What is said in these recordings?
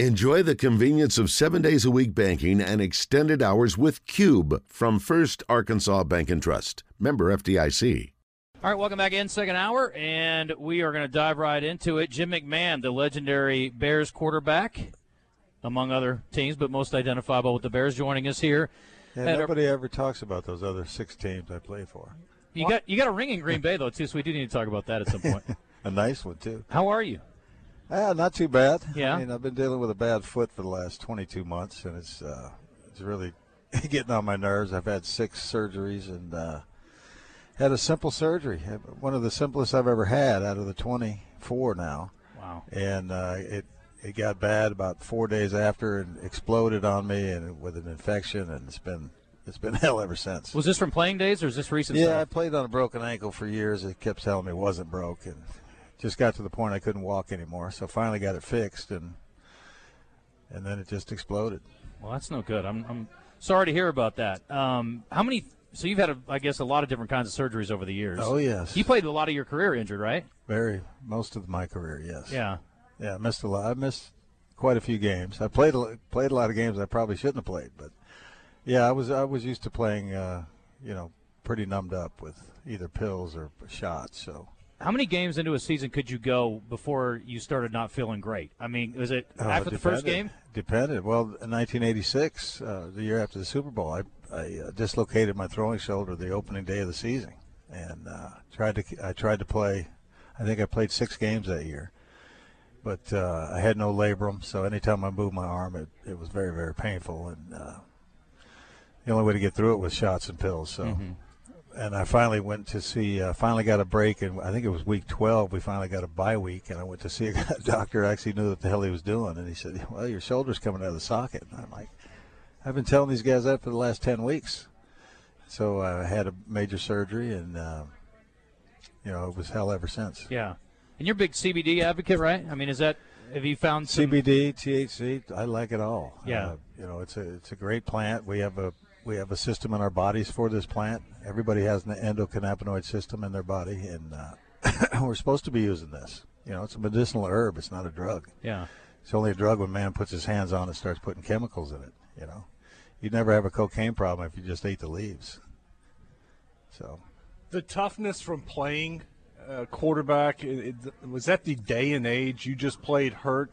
Enjoy the convenience of seven days a week banking and extended hours with Cube from First Arkansas Bank and Trust. Member FDIC. All right, welcome back in second hour, and we are going to dive right into it. Jim McMahon, the legendary Bears quarterback, among other teams, but most identifiable with the Bears, joining us here. Yeah, At- nobody ever talks about those other six teams I play for. You got you got a ring in Green Bay though too, so we do need to talk about that at some point. A nice one too. How are you? Ah, not too bad. Yeah. I mean, I've been dealing with a bad foot for the last 22 months, and it's uh, it's really getting on my nerves. I've had six surgeries and uh, had a simple surgery, one of the simplest I've ever had out of the 24 now. Wow. And uh, it it got bad about four days after and exploded on me and with an infection, and it's been it's been hell ever since. Was this from playing days or is this recent Yeah, I played on a broken ankle for years. It kept telling me it wasn't broke, and just got to the point I couldn't walk anymore. So finally got it fixed, and and then it just exploded. Well, that's no good. I'm I'm sorry to hear about that. Um, how many? So you've had, a, I guess, a lot of different kinds of surgeries over the years. Oh yes, You played a lot of your career injured, right? very most of my career. Yes. Yeah. Yeah, I missed a lot. I missed quite a few games. I played a, played a lot of games I probably shouldn't have played, but yeah, I was I was used to playing. Uh, you know, pretty numbed up with either pills or shots. So How many games into a season could you go before you started not feeling great? I mean, was it Oh, after the first game? Depended. Well, in 1986, uh, the year after the Super Bowl, I, I uh, dislocated my throwing shoulder the opening day of the season, and uh, tried to I tried to play. I think I played six games that year, but uh, I had no labrum, so anytime I moved my arm, it, it was very very painful, and uh, the only way to get through it was shots and pills. So. And I finally went to see. Uh, finally got a break, and I think it was week 12. We finally got a bye week, and I went to see a doctor. who Actually, knew what the hell he was doing, and he said, "Well, your shoulder's coming out of the socket." And I'm like, "I've been telling these guys that for the last 10 weeks." So I had a major surgery, and uh, you know it was hell ever since. Yeah. And you're a big CBD advocate, right? I mean, is that have you found some, CBD, THC, I like it all. Yeah. Uh, you know, it's a it's a great plant. We have a we have a system in our bodies for this plant. Everybody has an endocannabinoid system in their body, and uh, we're supposed to be using this. You know, it's a medicinal herb. It's not a drug. Yeah. It's only a drug when man puts his hands on it, and starts putting chemicals in it. You know, you'd never have a cocaine problem if you just ate the leaves. So the toughness from playing uh, quarterback it, it, was that the day and age you just played hurt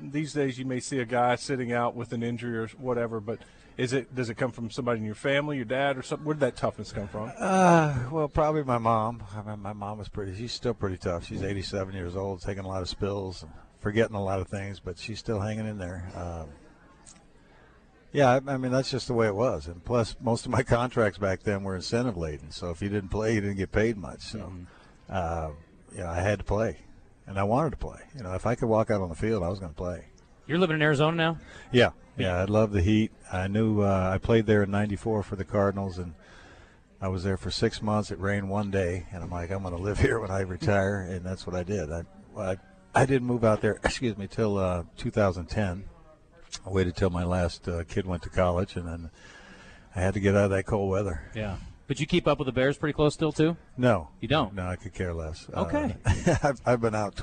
these days you may see a guy sitting out with an injury or whatever but is it does it come from somebody in your family your dad or something where did that toughness come from Uh, well, probably my mom. I mean, my mom was pretty. She's still pretty tough. She's 87 years old, taking a lot of spills, and forgetting a lot of things, but she's still hanging in there. Um, yeah, I, I mean that's just the way it was. And plus, most of my contracts back then were incentive laden. So if you didn't play, you didn't get paid much. So, uh, you know, I had to play, and I wanted to play. You know, if I could walk out on the field, I was going to play. You're living in Arizona now? Yeah, yeah, I love the heat. I knew uh, I played there in '94 for the Cardinals, and I was there for six months. It rained one day, and I'm like, I'm going to live here when I retire, and that's what I did. I I, I didn't move out there, excuse me, till uh, 2010. I waited till my last uh, kid went to college, and then I had to get out of that cold weather. Yeah. But you keep up with the Bears pretty close still too? No, You don't? no, I could care less. Okay. Uh, I've, I've been out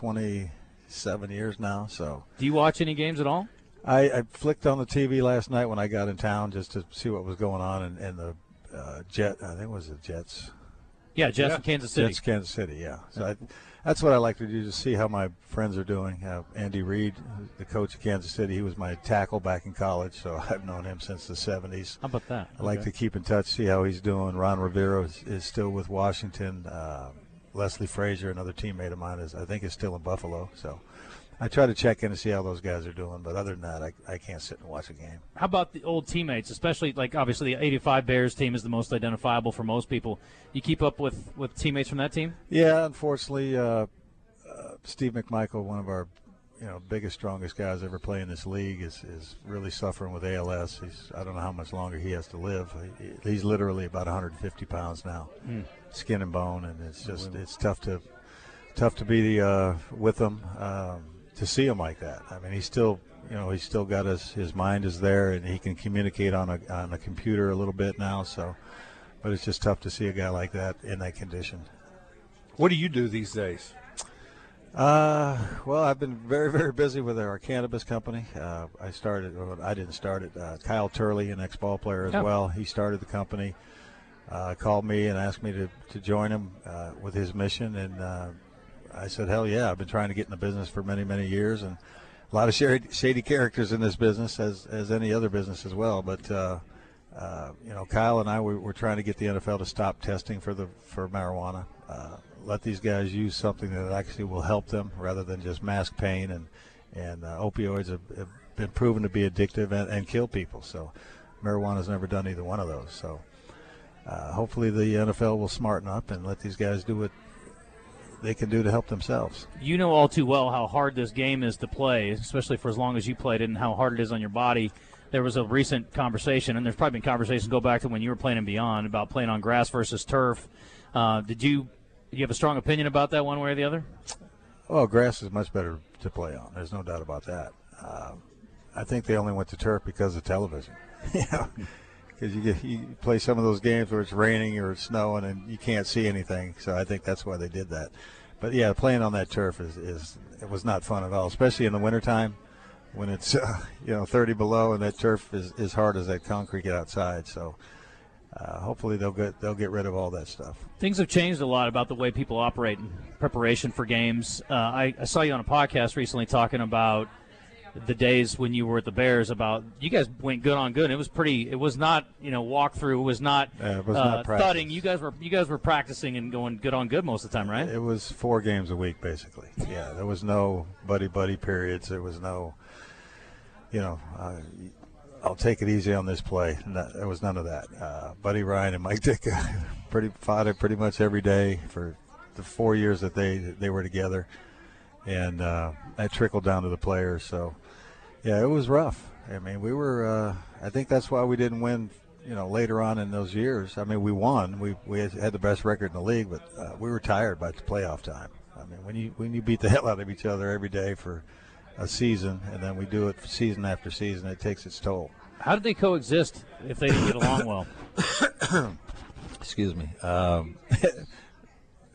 27 years now, so. Do you watch any games at all? I, I flicked on the TV last night when I got in town just to see what was going on, and, and the uh, Jet, I think it was the Jets, Yeah, Jets Yeah. in Kansas City. Jets, Kansas City, yeah. So I, that's what I like to do to see how my friends are doing. Uh, Andy Reid, the coach of Kansas City, he was my tackle back in college, so I've known him since the '70s. How about that? I like to keep in touch, see how he's doing. Ron Rivera is, is still with Washington. Uh, Leslie Frazier, another teammate of mine, is I think is still in Buffalo. So I try to check in and see how those guys are doing. But other than that, I, I can't sit and watch a game. How about the old teammates, especially like obviously the 85 Bears team is the most identifiable for most people. You keep up with, with teammates from that team? Yeah, unfortunately, uh, uh, Steve McMichael, one of our you know biggest, strongest guys ever play in this league, is, is really suffering with ALS. He's I don't know how much longer he has to live. He, he's literally about 150 pounds now, skin and bone, and it's just it's tough to tough to be uh, with him um, to see him like that. I mean, he's still you know he's still got his his mind is there, and he can communicate on a on a computer a little bit now. So, but it's just tough to see a guy like that in that condition. what do you do these days Uh, well, I've been very, very busy with our cannabis company. Uh, I started, well, I didn't start it. Uh, Kyle Turley, an ex-ball player as Oh. well, he started the company. Uh, called me and asked me to, to join him uh, with his mission, and uh, I said, "Hell yeah!" I've been trying to get in the business for many, many years, and a lot of shady, shady characters in this business, as as any other business as well. But uh, uh, you know, Kyle and I we we're trying to get the NFL to stop testing for the for marijuana. Uh, let these guys use something that actually will help them rather than just mask pain and and opioids have, have been proven to be addictive and, and kill people. So marijuana's never done either one of those. So uh, hopefully the NFL will smarten up and let these guys do what they can do to help themselves. You know all too well how hard this game is to play, especially for as long as you played it, and how hard it is on your body. There was a recent conversation, and there's probably been conversations go back to when you were playing and beyond about playing on grass versus turf. Uh, did you you have a strong opinion about that one way or the other? Well, grass is much better to play on. There's no doubt about that. Uh, I think they only went to turf because of television. you know, because you, get- you play some of those games where it's raining or it's snowing and you can't see anything. So I think that's why they did that. But yeah, playing on that turf is, is it was not fun at all, especially in the wintertime when it's uh, you know 30 below and that turf is as hard as that concrete outside. So uh, hopefully they'll get they'll get rid of all that stuff. Things have changed a lot about the way people operate in preparation for games. Uh, I, I saw you on a podcast recently talking about the days when you were at the Bears. About you guys went good on good. It was pretty. It was not you know walk through. It was not, Yeah, it was uh, not thudding. You guys were you guys were practicing and going good on good most of the time, right? It was four games a week, basically. Yeah, there was no buddy buddy periods. There was no, you know, uh, I'll take it easy on this play. No, there was none of that. Uh, Buddy Ryan and Mike Ditka pretty fought it pretty much every day for the four years that they they were together, and uh, that trickled down to the players. So, yeah, it was rough. I mean, we were. Uh, I think that's why we didn't win. You know, later on in those years, I mean, we won. We we had the best record in the league, but uh, we were tired by the playoff time. I mean, when you when you beat the hell out of each other every day for a season, and then we do it season after season, it takes its toll. How did they coexist if they didn't get along well? Excuse me. Um,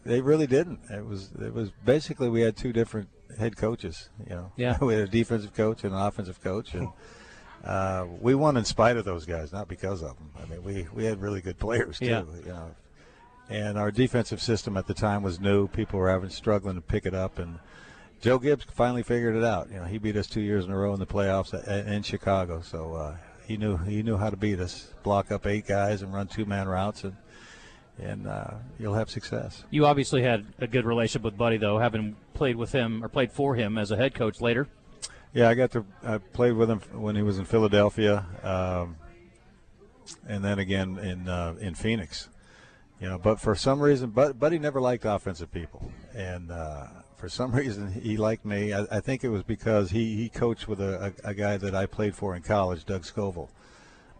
they really didn't. It was it was basically we had two different head coaches. You know, Yeah. we had a defensive coach and an offensive coach, and uh, we won in spite of those guys, not because of them. I mean, we we had really good players too. Yeah. You know, and our defensive system at the time was new. People were having struggling to pick it up, and Joe Gibbs finally figured it out. You know, he beat us two years in a row in the playoffs a- in Chicago, so uh, he knew he knew how to beat us. Block up eight guys and run two man routes, and and uh, you'll have success. You obviously had a good relationship with Buddy, though, having played with him or played for him as a head coach later. Yeah, I got to I played with him when he was in Philadelphia, um, and then again in uh, in Phoenix. You know, but for some reason, but Buddy never liked offensive people, and uh, for some reason he liked me. I, I think it was because he, he coached with a, a, a guy that I played for in college, Doug Scovil,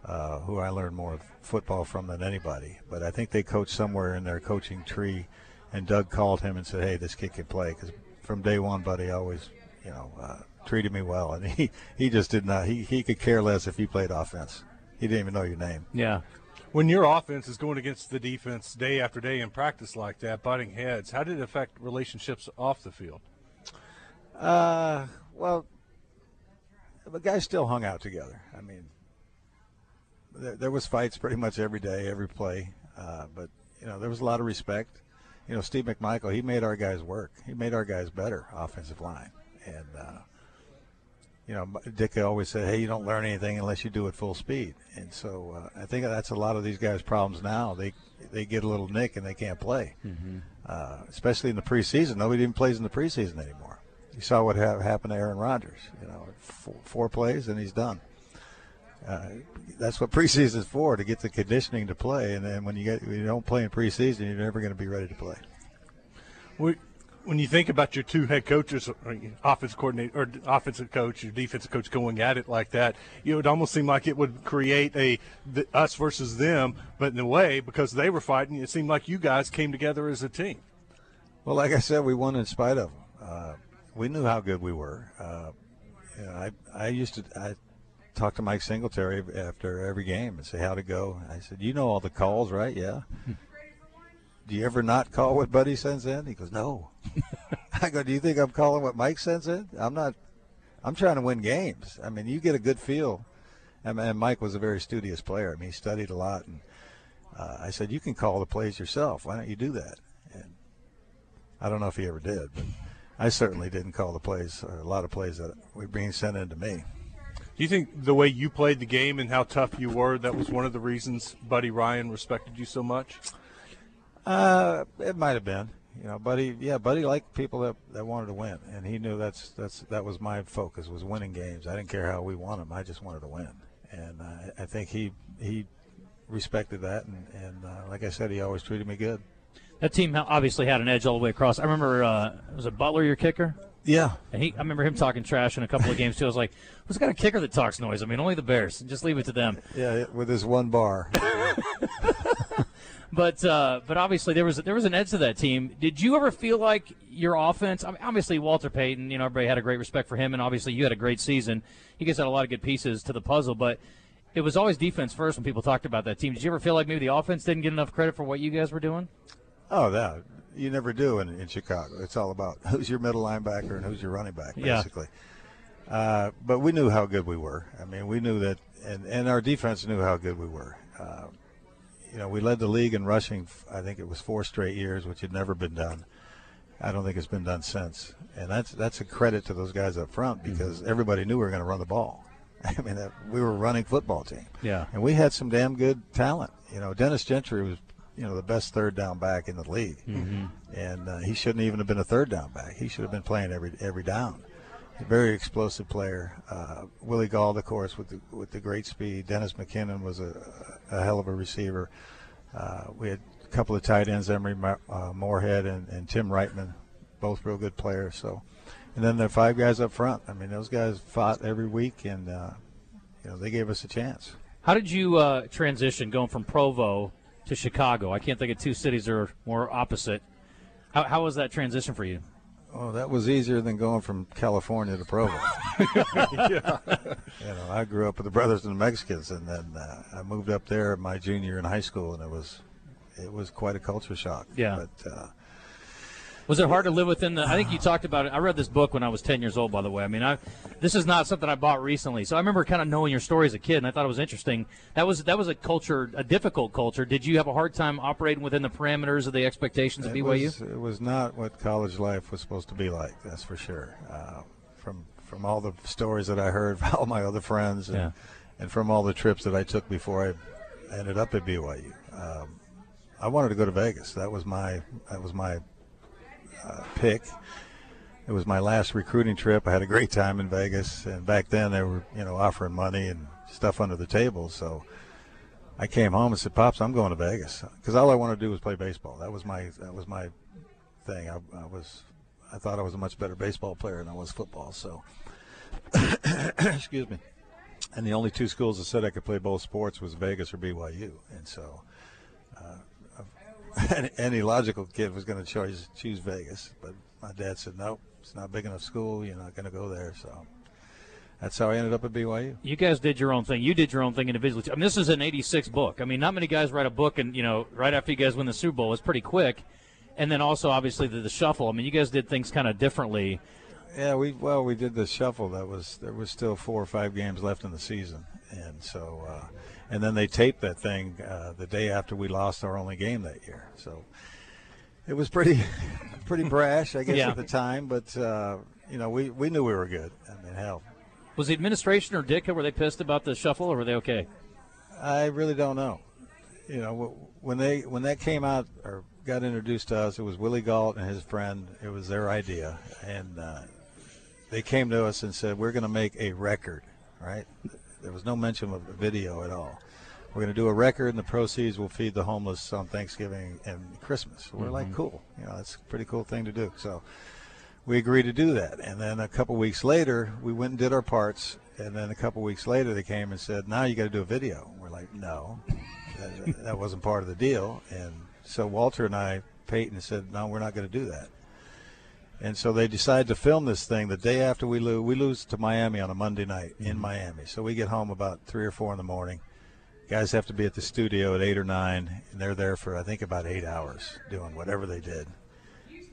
uh, who I learned more football from than anybody. But I think they coached somewhere in their coaching tree, and Doug called him and said, "Hey, this kid can play." Because from day one, Buddy always, you know, uh, treated me well, and he he just did not. He he could care less if you played offense. He didn't even know your name. Yeah. When your offense is going against the defense day after day in practice like that, butting heads, how did it affect relationships off the field? Uh, well, the guys still hung out together. I mean, there, there was fights pretty much every day, every play. Uh, but you know, there was a lot of respect. You know, Steve McMichael, he made our guys work. He made our guys better offensive line, and uh, you know, Ditka always said, "Hey, you don't learn anything unless you do it full speed." And so uh, I think that's a lot of these guys' problems now. They they get a little nick and they can't play, uh, especially in the preseason. Nobody even plays in the preseason anymore. You saw what ha- happened to Aaron Rodgers. You know, four, four plays and he's done. Uh, that's what preseason is for to get the conditioning to play. And then when you get when you don't play in preseason, you're never going to be ready to play. We- When you think about your two head coaches, or offensive coordinator or offensive coach, your defensive coach going at it like that, you know, it almost seemed like it would create a the, us versus them. But in a way, because they were fighting, it seemed like you guys came together as a team. Well, like I said, we won in spite of them. Uh, we knew how good we were. Uh, you know, I I used to I talk to Mike Singletary after every game and say how to go. I said, "You know all the calls, right? Yeah." Do you ever not call what Buddy sends in? He goes, "No." I go, do you think I'm calling what Mike sends in? I'm not. I'm trying to win games. I mean, you get a good feel. And, and Mike was a very studious player. I mean, he studied a lot. And uh, I said, you can call the plays yourself. Why don't you do that? And I don't know if he ever did, but I certainly didn't call the plays, a lot of plays that were being sent in to me. Do you think the way you played the game and how tough you were, that was one of the reasons Buddy Ryan respected you so much? Uh, it might have been. You know, Buddy. Yeah, Buddy liked people that, that wanted to win, and he knew that's that's that was my focus was winning games. I didn't care how we won them. I just wanted to win, and uh, I think he he respected that, and, and uh, like I said, he always treated me good. That team obviously had an edge all the way across. I remember uh, was it Butler your kicker? Yeah, and he, I remember him talking trash in a couple of games too. I was like, "Who's got a kicker that talks noise?" I mean, only the Bears. Just leave it to them. Yeah, with his one bar. but uh, but obviously there was there was an edge to that team. Did you ever feel like your offense? I mean, obviously Walter Payton, you know, everybody had a great respect for him, and obviously you had a great season. You guys had a lot of good pieces to the puzzle, but it was always defense first when people talked about that team. Did you ever feel like maybe the offense didn't get enough credit for what you guys were doing? Oh, that you never do in, in Chicago. It's all about who's your middle linebacker and who's your running back, basically. Yeah. Uh, but we knew how good we were. I mean, we knew that, and, and our defense knew how good we were. Uh, you know, we led the league in rushing. I think it was four straight years, which had never been done. I don't think it's been done since, and that's that's a credit to those guys up front mm-hmm. because mm-hmm. everybody knew we were going to run the ball. I mean, that, we were a running football team. Yeah, and we had some damn good talent. You know, Dennis Gentry was you know the best third down back in the league, mm-hmm. and uh, he shouldn't even have been a third down back. He should have been playing every every down. A very explosive player. Uh, Willie Gault, of course, with the with the great speed. Dennis McKinnon was a, a hell of a receiver. Uh, we had a couple of tight ends, Emery uh, Moorehead and, and Tim Wrightman, both real good players. So, and then the five guys up front. I mean, those guys fought every week, and uh, you know they gave us a chance. How did you uh, transition going from Provo to Chicago. I can't think of two cities that are more opposite. How, how was that transition for you? Oh, that was easier than going from California to Provo. yeah. You know, I grew up with the brothers and the Mexicans, and then uh, I moved up there my junior year in high school, and it was it was quite a culture shock. Yeah. But uh, was it hard to live within the? I think you talked about it. I read this book when I was 10 years old, by the way. I mean, I this is not something I bought recently, so I remember kind of knowing your story as a kid, and I thought it was interesting. That was that was a culture, a difficult culture. Did you have a hard time operating within the parameters of the expectations of it BYU? Was, it was not what college life was supposed to be like. That's for sure. Uh, from from all the stories that I heard from all my other friends, and, yeah. and from all the trips that I took before I ended up at BYU. Um, I wanted to go to Vegas. That was my that was my pick. It was my last recruiting trip. I had a great time in Vegas, and back then they were, you know, offering money and stuff under the table. So I came home and said, "Pops, I'm going to Vegas," because all I wanted to do was play baseball. That was my that was my thing. I, I was I thought I was a much better baseball player than I was football. So, excuse me. And the only two schools that said I could play both sports was Vegas or BYU, and so uh, any logical kid was going to choose choose Vegas, but my dad said no, it's not big enough school. You're not going to go there. So that's how I ended up at BYU. You guys did your own thing. You did your own thing individually. I mean, this is an '86 book. I mean, not many guys write a book, and you know, right after you guys win the Super Bowl, it's pretty quick. And then also, obviously, the, the shuffle. I mean, you guys did things kind of differently. Yeah, we well, we did the shuffle. That was there was still four or five games left in the season, and so. Uh, and then they taped that thing uh, the day after we lost our only game that year. So it was pretty, pretty brash, I guess, yeah. at the time. But uh, you know, we we knew we were good. I mean, hell. Was the administration or Ditka were they pissed about the shuffle, or were they okay? I really don't know. You know, when they when that came out or got introduced to us, it was Willie Gault and his friend. It was their idea, and uh, they came to us and said, "We're going to make a record." Right? There was no mention of a video at all. We're going to do a record, and the proceeds will feed the homeless on Thanksgiving and Christmas. We're mm-hmm. like, cool. You know, that's a pretty cool thing to do. So we agreed to do that. And then a couple weeks later, we went and did our parts. And then a couple weeks later, they came and said, now you got to do a video. We're like, no, that, that wasn't part of the deal. And so Walter and I, Payton, said, no, we're not going to do that. And so they decided to film this thing the day after we lose. We lose to Miami on a Monday night mm-hmm. in Miami. So we get home about three or four in the morning. Guys have to be at the studio at eight or nine, and they're there for I think about eight hours doing whatever they did.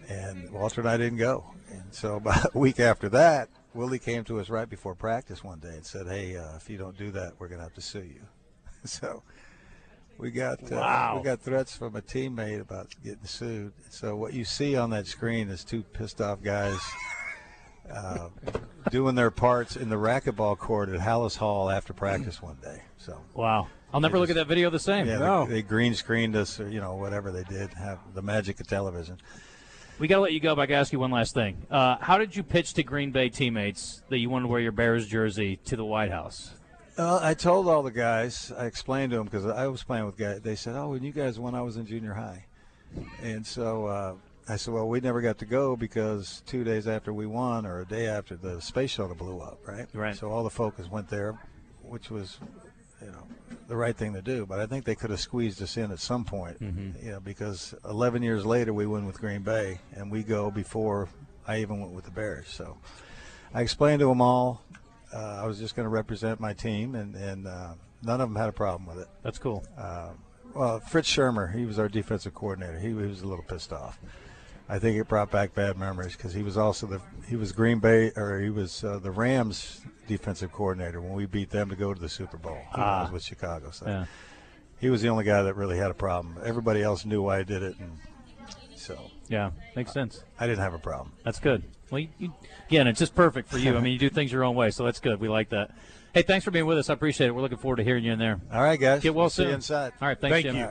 and Walter and I didn't go. And so about a week after that, Willie came to us right before practice one day and said, "Hey, uh, if you don't do that, we're going to have to sue you." so we got uh, Wow. we got threats from a teammate about getting sued. So what you see on that screen is two pissed off guys uh, doing their parts in the racquetball court at Halas Hall after practice one day. So Wow. I'll never look at that video the same. yeah, No. they, they green screened us, or you know whatever they did. Have the magic of television. We got to let you go, but I got to ask you one last thing. Uh, how did you pitch to Green Bay teammates that you wanted to wear your Bears jersey to the White House? Uh, I told all the guys. I explained to them because I was playing with guys. They said, "Oh, when you guys when I was in junior high," and so uh, I said, "Well, we never got to go because two days after we won, or a day after the space shuttle blew up, right? Right. So all the focus went there, which was, you know, the right thing to do. But I think they could have squeezed us in at some point, you know, because 11 years later we win with Green Bay, and we go before I even went with the Bears. So I explained to them all. Uh, I was just going to represent my team, and and uh, none of them had a problem with it. That's cool. Well, Fritz Shurmur, he was our defensive coordinator. He, was a little pissed off. I think it brought back bad memories because he was also the he was Green Bay or he was uh, the Rams defensive coordinator when we beat them to go to the Super Bowl. He Ah. was with Chicago, so Yeah. he was the only guy that really had a problem. Everybody else knew why I did it, and so Yeah. Makes sense. I didn't have a problem. That's good. Well, you, you, again, it's just perfect for you. I mean, you do things your own way, so that's good. We like that. Hey, thanks for being with us. I appreciate it. We're looking forward to hearing you in there. All right, guys. Get well See you soon. inside. All right. Thanks, Thank Jim. you.